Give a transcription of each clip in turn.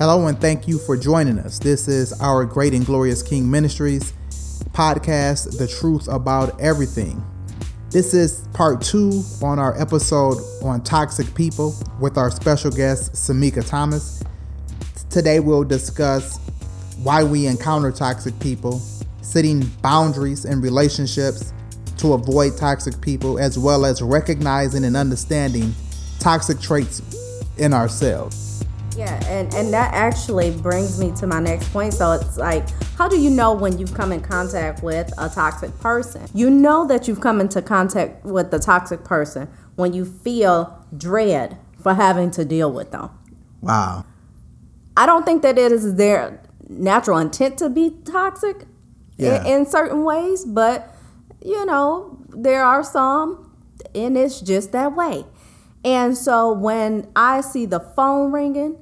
Hello, and thank you for joining us. This is our Great and Glorious King Ministries podcast, The Truth About Everything. This is part two on our episode on toxic people with our special guest, Samika Thomas. Today, we'll discuss why we encounter toxic people, setting boundaries in relationships to avoid toxic people, as well as recognizing and understanding toxic traits in ourselves. Yeah, and, and that actually brings me to my next point. So it's like, how do you know when you've come in contact with a toxic person? You know that you've come into contact with the toxic person when you feel dread for having to deal with them. Wow. I don't think that it is their natural intent to be toxic Yeah. in, in certain ways, but you know, there are some, and it's just that way. And so when I see the phone ringing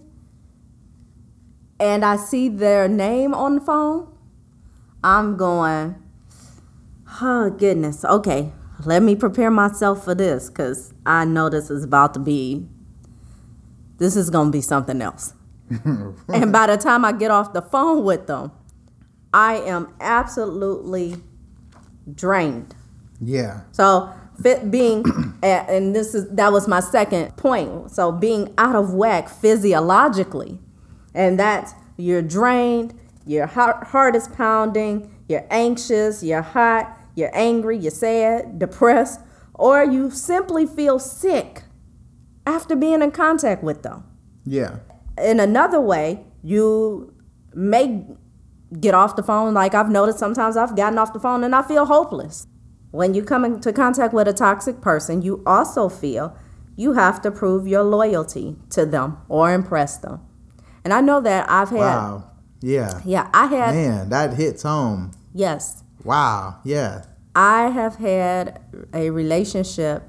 and I see their name on the phone, I'm going, oh, goodness. Okay, let me prepare myself for this because I know this is about to be, this is going to be something else. and by the time I get off the phone with them, I am absolutely drained. Yeah. So fit being, and this is that was my second point. So being out of whack physiologically, and that's you're drained, your heart, heart is pounding, you're anxious, you're hot, you're angry, you're sad, depressed, or you simply feel sick after being in contact with them. Yeah. In another way, you may get off the phone. Like I've noticed sometimes I've gotten off the phone and I feel hopeless. When you come into contact with a toxic person, you also feel you have to prove your loyalty to them or impress them. And I know that I've had, Wow. Yeah. yeah, I had, Man, that hits home. yes, Wow. Yeah. I have had a relationship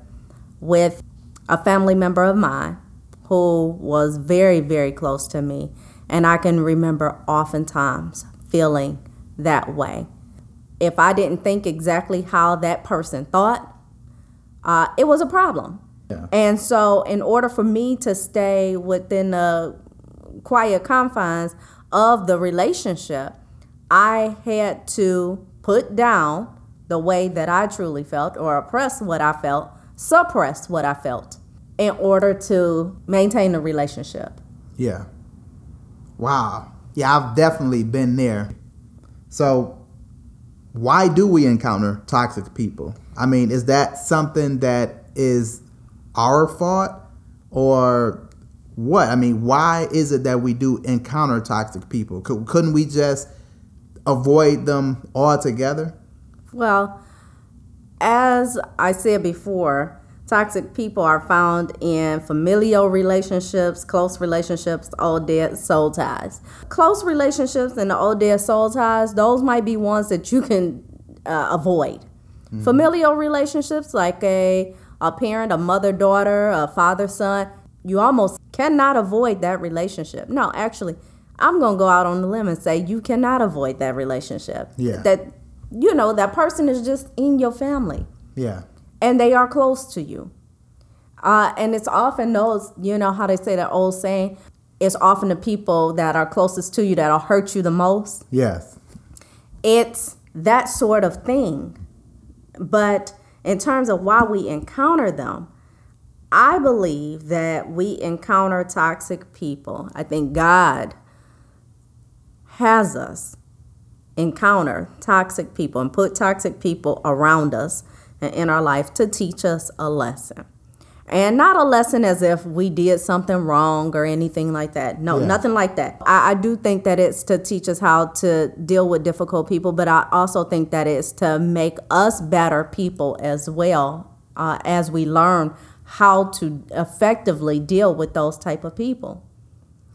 with a family member of mine who was very, very close to me. And I can remember oftentimes feeling that way. If I didn't think exactly how that person thought, uh, it was a problem. Yeah. And so, in order for me to stay within the quiet confines of the relationship, I had to put down the way that I truly felt or oppress what I felt, suppress what I felt in order to maintain the relationship. Yeah. Wow. Yeah, I've definitely been there. So, why do we encounter toxic people? I mean, is that something that is our fault or what? I mean, why is it that we do encounter toxic people? Cou- Couldn't we just avoid them altogether? Well, as I said before, toxic people are found in familial relationships, close relationships, old dead soul ties. Close relationships and the old dead soul ties, those might be ones that you can uh, avoid. Familial relationships, like a, a parent, a mother daughter, a father son, you almost cannot avoid that relationship. No, actually, I'm going to go out on the limb and say you cannot avoid that relationship. Yeah. That, you know, that person is just in your family Yeah. and they are close to you. Uh, and it's often those, you know, how they say that old saying, it's often the people that are closest to you that'll hurt you the most. Yes. It's that sort of thing. But in terms of why we encounter them, I believe that we encounter toxic people. I think God has us encounter toxic people and put toxic people around us and in our life to teach us a lesson. And not a lesson as if we did something wrong or anything like that. No, Yeah. nothing like that. I, I do think that it's to teach us how to deal with difficult people, but I also think that it's to make us better people as well uh, as we learn how to effectively deal with those type of people.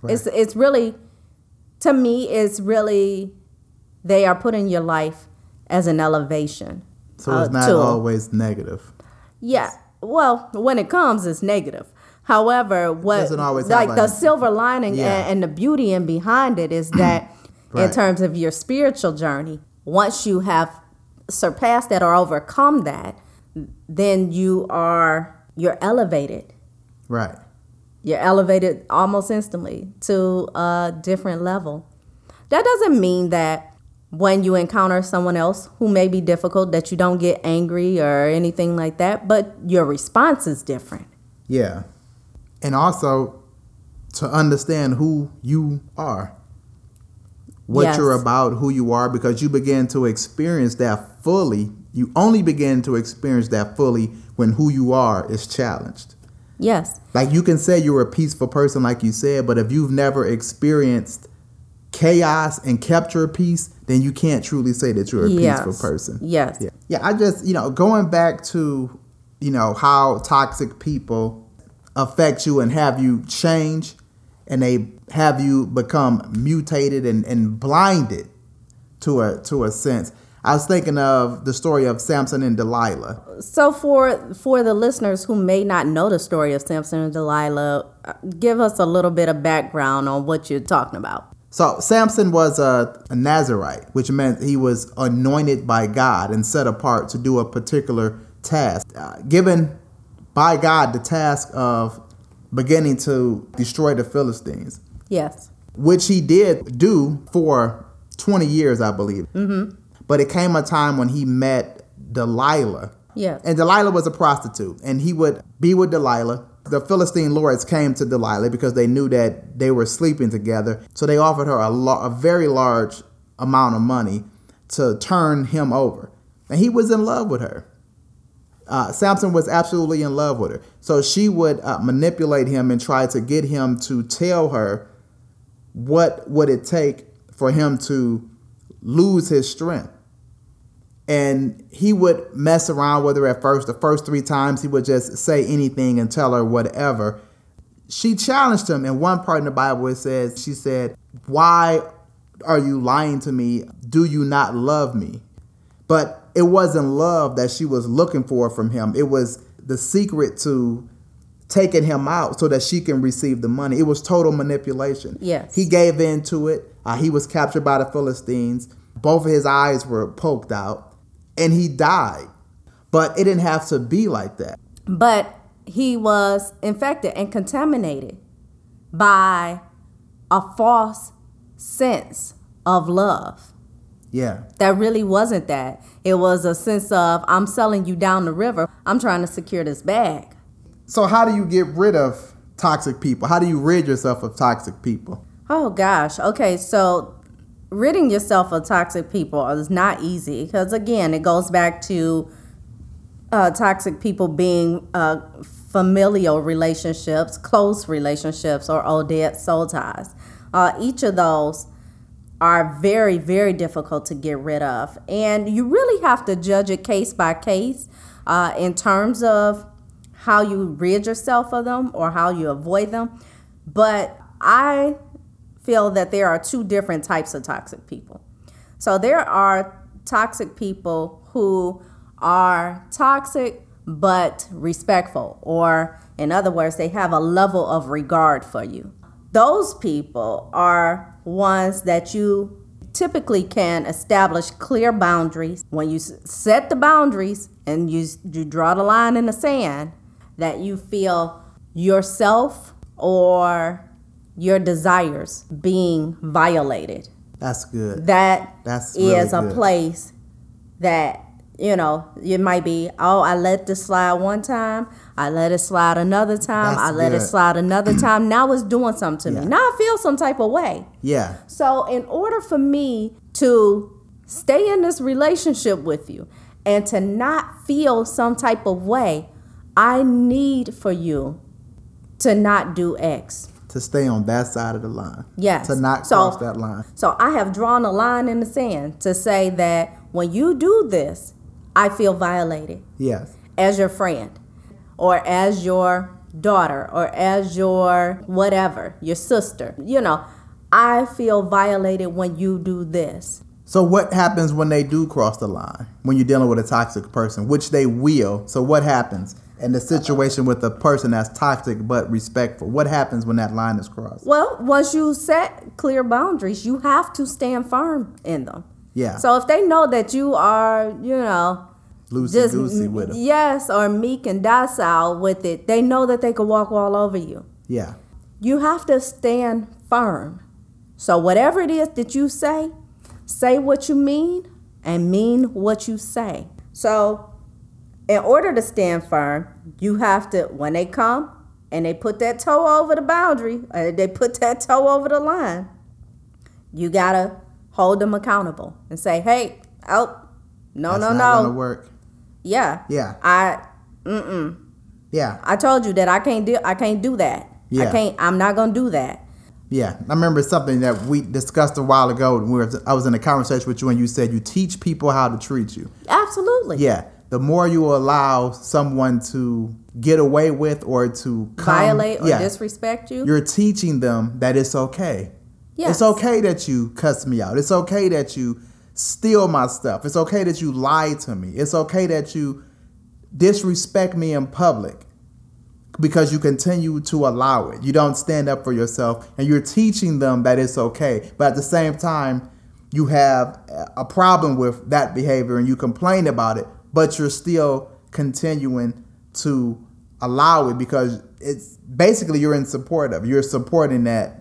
It's it's really, to me, it's really they are put in your life as an elevation. So it's uh, not tool. always negative. Yeah. Well, when it comes, it's negative. However, what Doesn't always like the silver lining Yeah. and, and the beauty in behind it is that in terms of your spiritual journey, once you have surpassed that or overcome that, then you are you're elevated. Right. You're elevated almost instantly to a different level. That doesn't mean that when you encounter someone else who may be difficult that you don't get angry or anything like that, but your response is different. Yeah. And also to understand who you are. What Yes. you're about, who you are because you begin to experience that fully. You only begin to experience that fully when who you are is challenged. Yes. Like you can say you're a peaceful person, like you said, but if you've never experienced chaos and kept your peace, then you can't truly say that you're a yes. peaceful person. Yes. Yeah. Yeah, I just, you know, going back to, you know, how toxic people affect you and have you change and they have you become mutated and, and blinded to a to a sense. I was thinking of the story of Samson and Delilah. So for for the listeners who may not know the story of Samson and Delilah, uh, give us a little bit of background on what you're talking about. So Samson was a, a Nazarite, which meant he was anointed by God and set apart to do a particular task. Uh, given by God the task of beginning to destroy the Philistines, Yes. which he did do for 20 years, I believe. Mm-hmm. But it came a time when he met Delilah. Yes. And Delilah was a prostitute, and he would be with Delilah. The Philistine lords came to Delilah because they knew that they were sleeping together. So they offered her a, lo- a very large amount of money to turn him over. And he was in love with her. Uh, Samson was absolutely in love with her. So she would uh, manipulate him and try to get him to tell her what would it take for him to lose his strength and he would mess around with her at first. The first three times, he would just say anything and tell her whatever. She challenged him. In one part in the Bible, it says, She said, Why are you lying to me? Do you not love me? But it wasn't love that she was looking for from him. It was the secret to taking him out so that she can receive the money. It was total manipulation. Yes. He gave in to it. Uh, he was captured by the Philistines. Both of his eyes were poked out and he died. But it didn't have to be like that. But he was infected and contaminated by a false sense of love. Yeah. That really wasn't that. It was a sense of, I'm selling you down the river. I'm trying to secure this bag. So, how do you get rid of toxic people? How do you rid yourself of toxic people? Oh gosh. Okay, so ridding yourself of toxic people is not easy because again, it goes back to uh, toxic people being uh, familial relationships, close relationships, or old dead soul ties. Uh, each of those are very, very difficult to get rid of, and you really have to judge it case by case uh, in terms of how you rid yourself of them or how you avoid them. But I feel that there are two different types of toxic people. So there are toxic people who are toxic but respectful, or in other words, they have a level of regard for you. Those people are ones that you typically can establish clear boundaries. When you set the boundaries and you, you draw the line in the sand, that you feel yourself or your desires being violated. That's good. That That's is really a good. place that you know it might be. Oh, I let this slide one time. I let it slide another time. That's I let it slide another time. Now it's doing something to Yeah. me. Now I feel some type of way. Yeah. So, in order for me to stay in this relationship with you and to not feel some type of way, I need for you to not do X. To stay on that side of the line. Yes. To not So- cross that line. So, I have drawn a line in the sand to say that when you do this, I feel violated Yes. as your friend or as your daughter or as your whatever, your sister. You know, I feel violated when you do this. So what happens when they do cross the line? When you're dealing with a toxic person, which they will. So what happens in the situation with a person that's toxic but respectful? What happens when that line is crossed? Well, once you set clear boundaries, you have to stand firm in them. Yeah. So if they know that you are, you know, Loosey goosey with them. yes, or meek and docile with it, they know that they could walk all over you. Yeah. You have to stand firm. So, whatever it is that you say, say what you mean and mean what you say. So, in order to stand firm, you have to, when they come and they put that toe over the boundary, or they put that toe over the line, you gotta hold them accountable and say, hey, oh, no, That's no, not no. gonna work. Yeah. Yeah. I, mm-mm. Yeah. I told you that I can't do, I can't do that. Yeah. I can't, I'm not gonna do that. Yeah, I remember something that we discussed a while ago. When we were, I was in a conversation with you, and you said you teach people how to treat you. Absolutely. Yeah, the more you allow someone to get away with or to come, Violate or yeah, disrespect you. you're teaching them that it's okay. Yes. It's okay that you cuss me out. It's okay that you steal my stuff. It's okay that you lie to me. It's okay that you disrespect me in public because you continue to allow it. You don't stand up for yourself and you're teaching them that it's okay. But at the same time, you have a problem with that behavior and you complain about it, but you're still continuing to allow it because it's basically you're in support of. You're supporting that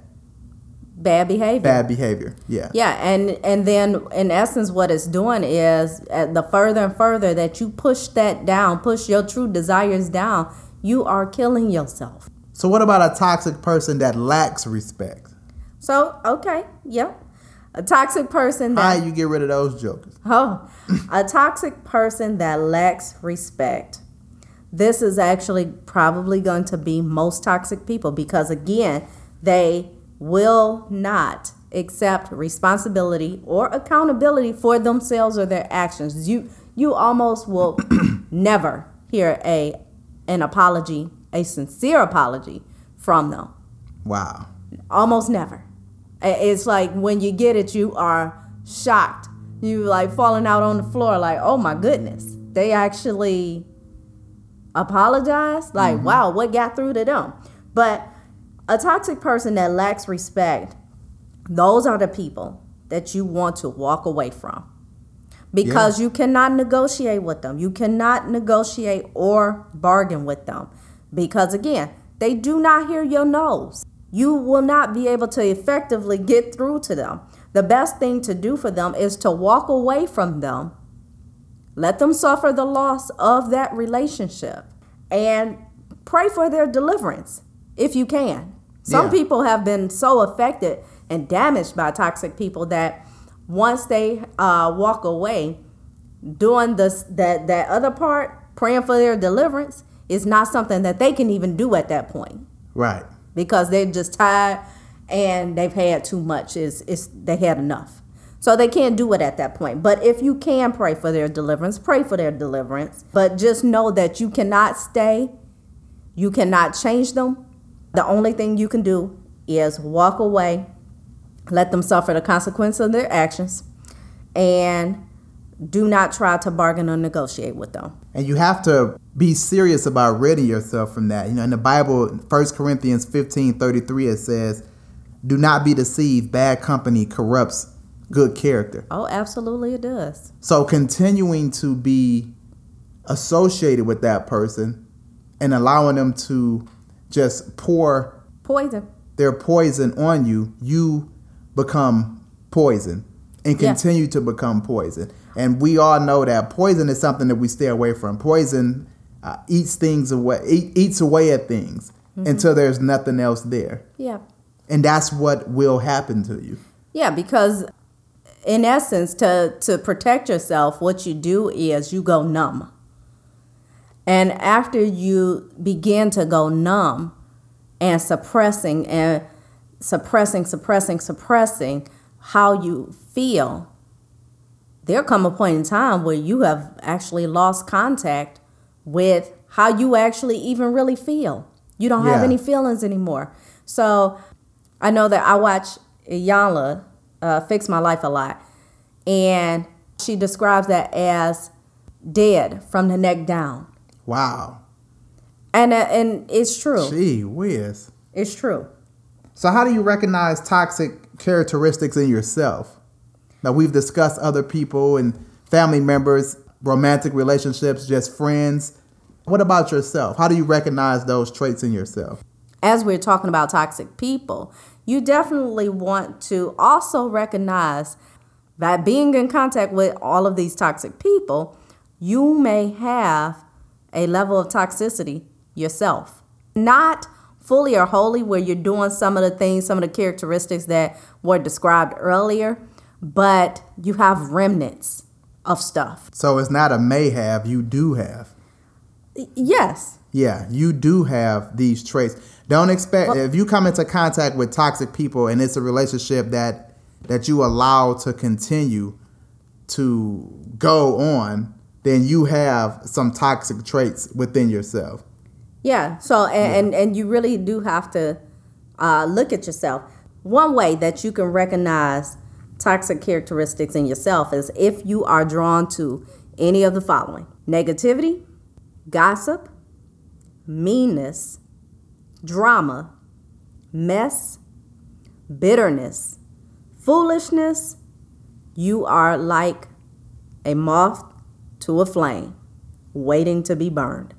Bad behavior. bad behavior. Yeah. Yeah, and and then in essence, what it's doing is uh, the further and further that you push that down, push your true desires down, you are killing yourself. So what about a toxic person that lacks respect? So okay, yep, a toxic person How you get rid of those jokers? oh, a toxic person that lacks respect. This is actually probably going to be most toxic people because again, they will not accept responsibility or accountability for themselves or their actions. You you almost will never hear a an apology, a sincere apology from them. Wow. Almost never. It's like when you get it, you are shocked. You like falling out on the floor, like, oh my goodness. They actually apologize. Like, mm-hmm. wow, what got through to them? But a toxic person that lacks respect, those are the people that you want to walk away from. Because you cannot negotiate with them. You cannot negotiate or bargain with them. Because again, they do not hear your no's. You will not be able to effectively get through to them. The best thing to do for them is to walk away from them let them suffer the loss of that relationship and pray for their deliverance if you can. Some Yeah. people have been so affected and damaged by toxic people that once they uh, walk away, doing this that that other part, praying for their deliverance, is not something that they can even do at that point Right. Because they're just tired and they've had too much. Is is they had enough. So they can't do it at that point. But if you can pray for their deliverance, pray for their deliverance. But just know that you cannot stay. You cannot change them. The only thing you can do is walk away, let them suffer the consequence of their actions, and do not try to bargain or negotiate with them. And you have to be serious about ridding yourself from that. You know, in the Bible, 1 Corinthians 15 33, it says, Do not be deceived. Bad company corrupts good character. Oh, absolutely, it does. So continuing to be associated with that person and allowing them to just pour Poison. their poison on you, you become poison and Yeah. continue to become poison. And we all know that poison is something that we stay away from. Poison uh, eats things away, eat, eats away at things until there's nothing else there. Yeah. And that's what will happen to you. Yeah, because in essence, to to protect yourself, what you do is you go numb. And after you begin to go numb and suppressing and suppressing, suppressing, suppressing how you feel, there come a point in time where you have actually lost contact with how you actually even really feel. You don't have any feelings anymore. So I know that I watch Iyanla uh, Fix My Life a lot, and she describes that as dead from the neck down. Wow. And, uh, and it's true. Gee whiz. It's true. So, how do you recognize toxic characteristics in yourself? Now, we've discussed other people and family members, romantic relationships, just friends. What about yourself? How do you recognize those traits in yourself? as we're talking about toxic people, you definitely want to also recognize that being in contact with all of these toxic people, you may have a level of toxicity yourself. Not fully or wholly where you're doing some of the things, some of the characteristics that were described earlier, but you have remnants of stuff. So it's not a may have, you do have. Yes. Yeah, you do have these traits. Don't expect well, if you come into contact with toxic people and it's a relationship that that you allow to continue to go on, then you have some toxic traits within yourself. Yeah. So and yeah. and, and you really do have to uh, look at yourself. One way that you can recognize toxic characteristics in yourself is if you are drawn to any of the following: negativity, gossip, meanness, drama, mess, bitterness, foolishness. You are like a moth to a flame, waiting to be burned.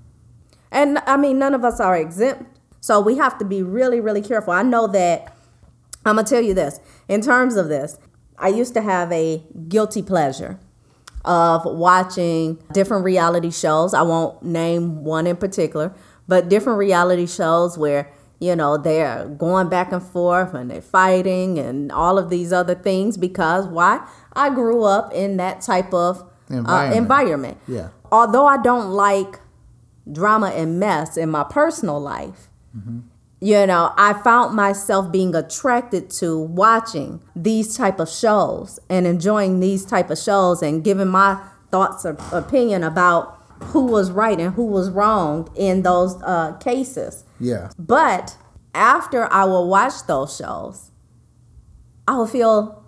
And I mean, none of us are exempt. So we have to be really, really careful. I know that I'm going to tell you this in terms of this, I used to have a guilty pleasure of watching different reality shows. I won't name one in particular, but different reality shows where, you know, they're going back and forth and they're fighting and all of these other things because why? I grew up in that type of environment. Uh, environment. Yeah. Although I don't like drama and mess in my personal life. Mm-hmm. You know, I found myself being attracted to watching these type of shows and enjoying these type of shows and giving my thoughts or opinion about who was right and who was wrong in those uh, cases. Yeah. But after I will watch those shows, I will feel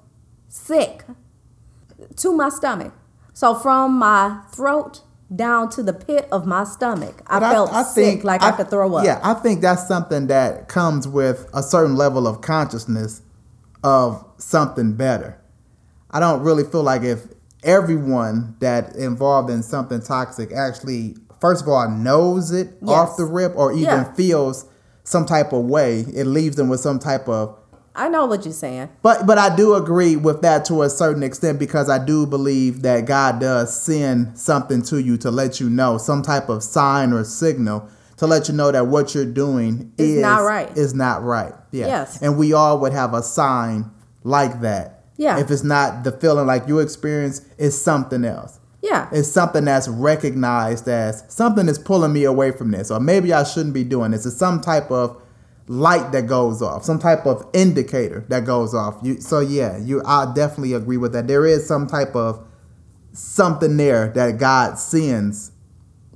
sick to my stomach. So from my throat down to the pit of my stomach. I but felt I, I sick, think, like I, I, could throw up. Yeah, I think that's something that comes with a certain level of consciousness of something better. I don't really feel like if everyone that involved in something toxic actually, first of all, knows it yes. off the rip or even yeah. feels some type of way, it leaves them with some type of I know what you're saying. But but I do agree with that to a certain extent because I do believe that God does send something to you to let you know some type of sign or signal to let you know that what you're doing it's is not right. Is not right. Yeah. Yes. And we all would have a sign like that. Yeah. If it's not the feeling like you experience, it's something else. Yeah. It's something that's recognized as something is pulling me away from this, or maybe I shouldn't be doing this. It's some type of light that goes off, some type of indicator that goes off. You, so yeah, you I definitely agree with that. There is some type of something there that God sends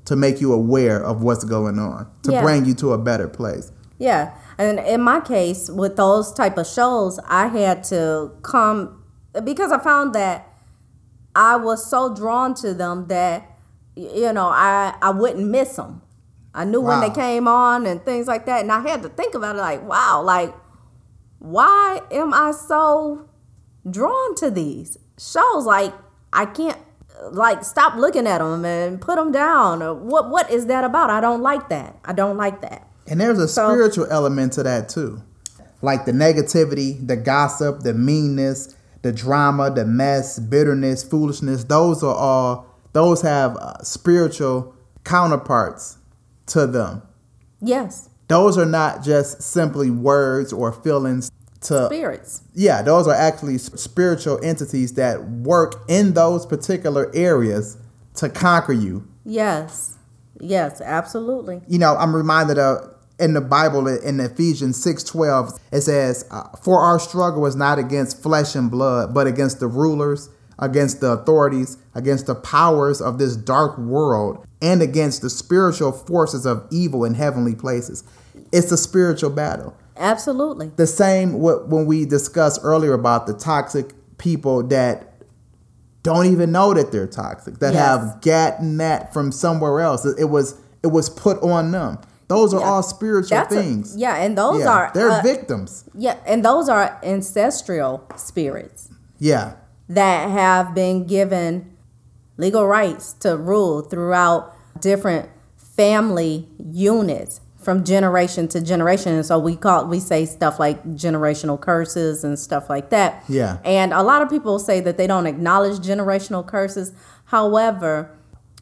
to make you aware of what's going on, to yeah. bring you to a better place. Yeah. And in my case, with those type of shows, I had to come because I found that I was so drawn to them that you know I I wouldn't miss them. I knew wow. when they came on and things like that. And I had to think about it like, wow, like, why am I so drawn to these shows? Like, I can't like stop looking at them and put them down or what what is that about i don't like that i don't like that and there's a so, spiritual element to that too like the negativity the gossip the meanness the drama the mess bitterness foolishness those are all those have uh, spiritual counterparts to them. Yes. Those are not just simply words or feelings to spirits. Yeah, those are actually spiritual entities that work in those particular areas to conquer you. Yes. Yes, absolutely. You know, I'm reminded of in the Bible in Ephesians 6:12 it says, uh, "For our struggle is not against flesh and blood, but against the rulers, against the authorities, against the powers of this dark world, and against the spiritual forces of evil in heavenly places. It's a spiritual battle. Absolutely. The same when we discussed earlier about the toxic people that don't even know that they're toxic, that yes. have gotten that from somewhere else. It was it was put on them. Those are yeah. all spiritual That's things. A, yeah, and those yeah, are they're uh, victims. Yeah, and those are ancestral spirits. Yeah. That have been given legal rights to rule throughout different family units from generation to generation and so we call we say stuff like generational curses and stuff like that Yeah. and a lot of people say that they don't acknowledge generational curses however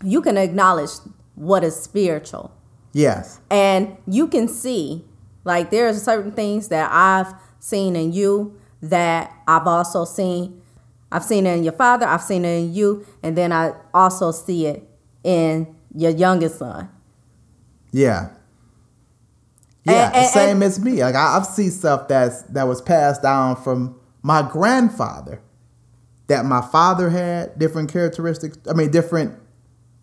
you can acknowledge what is spiritual Yes. and you can see like there's certain things that i've seen in you that i've also seen i've seen it in your father i've seen it in you and then i also see it in your youngest son Yeah. Yeah, And- and- same and- as me. Like I, I've seen stuff that's that was passed down from my grandfather, that my father had different characteristics. I mean, different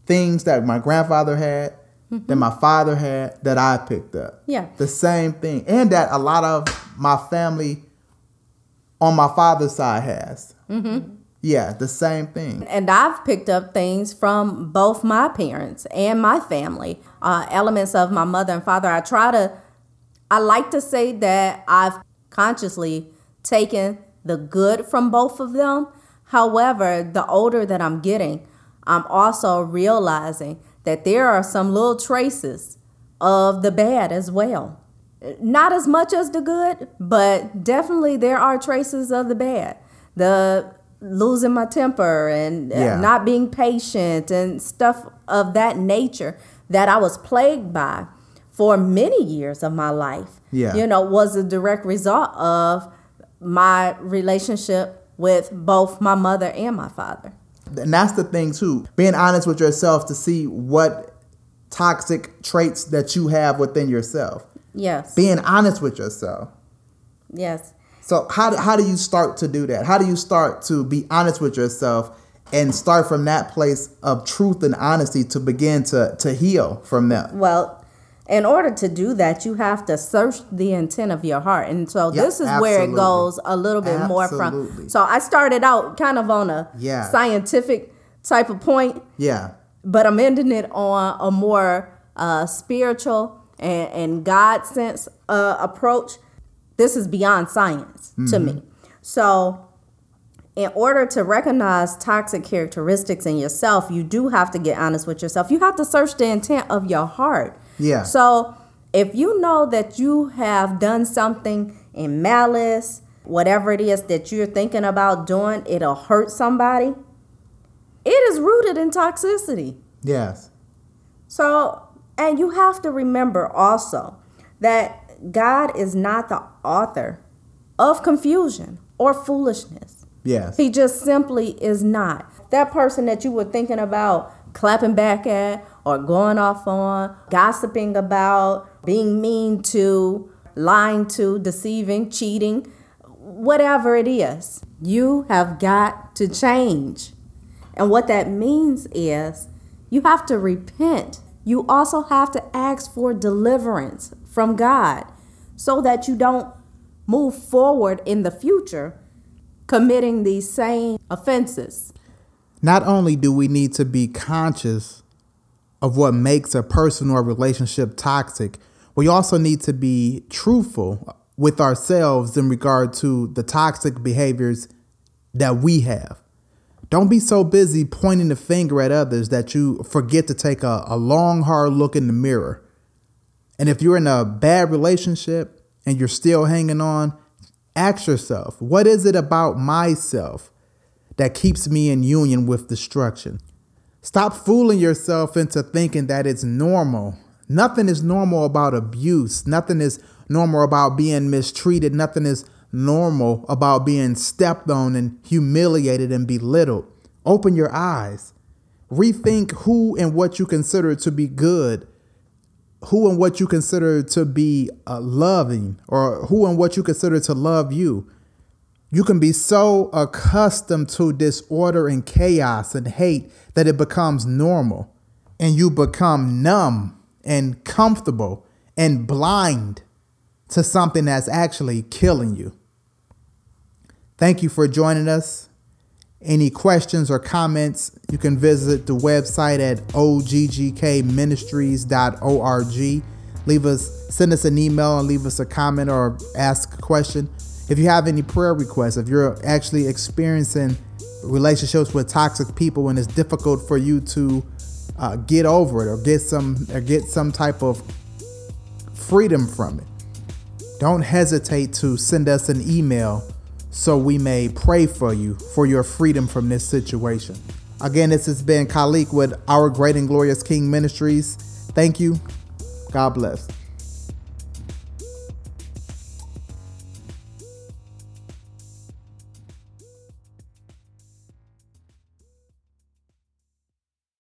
things that my grandfather had, that my father had, that I picked up. Mm-hmm. Yeah. the same thing, and that a lot of my family on my father's side has. Mm-hmm. Yeah, the same thing. And I've picked up things from both my parents and my family, uh, elements of my mother and father. I try to, I like to say that I've consciously taken the good from both of them. However, the older that I'm getting, I'm also realizing that there are some little traces of the bad as well. Not as much as the good, but definitely there are traces of the bad. The losing my temper and uh, Yeah. not being patient and stuff of that nature that I was plagued by for many years of my life. Yeah. You know, was a direct result of my relationship with both my mother and my father. And that's the thing too. Being honest with yourself to see what toxic traits that you have within yourself. Yes. Being honest with yourself. yes. So how do, how do you start to do that? How do you start to be honest with yourself and start from that place of truth and honesty to begin to to heal from that? Well, in order to do that, you have to search the intent of your heart. And so Yeah, this is where it goes a little bit more from. So I started out kind of on a Yeah. scientific type of point, Yeah. but I'm ending it on a more uh, spiritual and, and God sense uh, approach. This is beyond science to me. Mm-hmm. So, in order to recognize toxic characteristics in yourself, you do have to get honest with yourself. You have to search the intent of your heart. Yeah. So, if you know that you have done something in malice, whatever it is that you're thinking about doing, it'll hurt somebody, it is rooted in toxicity. Yes. So, and you have to remember also that God is not the author of confusion or foolishness. Yes. He just simply is not. That person that you were thinking about clapping back at or going off on, gossiping about, being mean to, lying to, deceiving, cheating, whatever it is, you have got to change. And what that means is you have to repent. You also have to ask for deliverance from God so that you don't move forward in the future committing these same offenses. Not only do we need to be conscious of what makes a person or relationship toxic, we also need to be truthful with ourselves in regard to the toxic behaviors that we have. Don't be so busy pointing the finger at others that you forget to take a, a long, hard look in the mirror. And if you're in a bad relationship and you're still hanging on, ask yourself, what is it about myself that keeps me in union with destruction? Stop fooling yourself into thinking that it's normal. Nothing is normal about abuse. Nothing is normal about being mistreated. Nothing is normal about being stepped on and humiliated and belittled. Open your eyes. Rethink who and what you consider to be good who and what you consider to be uh, loving or who and what you consider to love you. You can be so accustomed to disorder and chaos and hate that it becomes normal and you become numb and comfortable and blind to something that's actually killing you. Thank you for joining us. Any questions or comments, you can visit the website at oggkministries.org. Leave us, send us an email and leave us a comment or ask a question. If you have any prayer requests, if you're actually experiencing relationships with toxic people and it's difficult for you to uh, get over it or get some or get some type of freedom from it. Don't hesitate to send us an email so we may pray for you for your freedom from this situation. Again, this has been Khalik with Our Great and Glorious King Ministries. Thank you. God bless.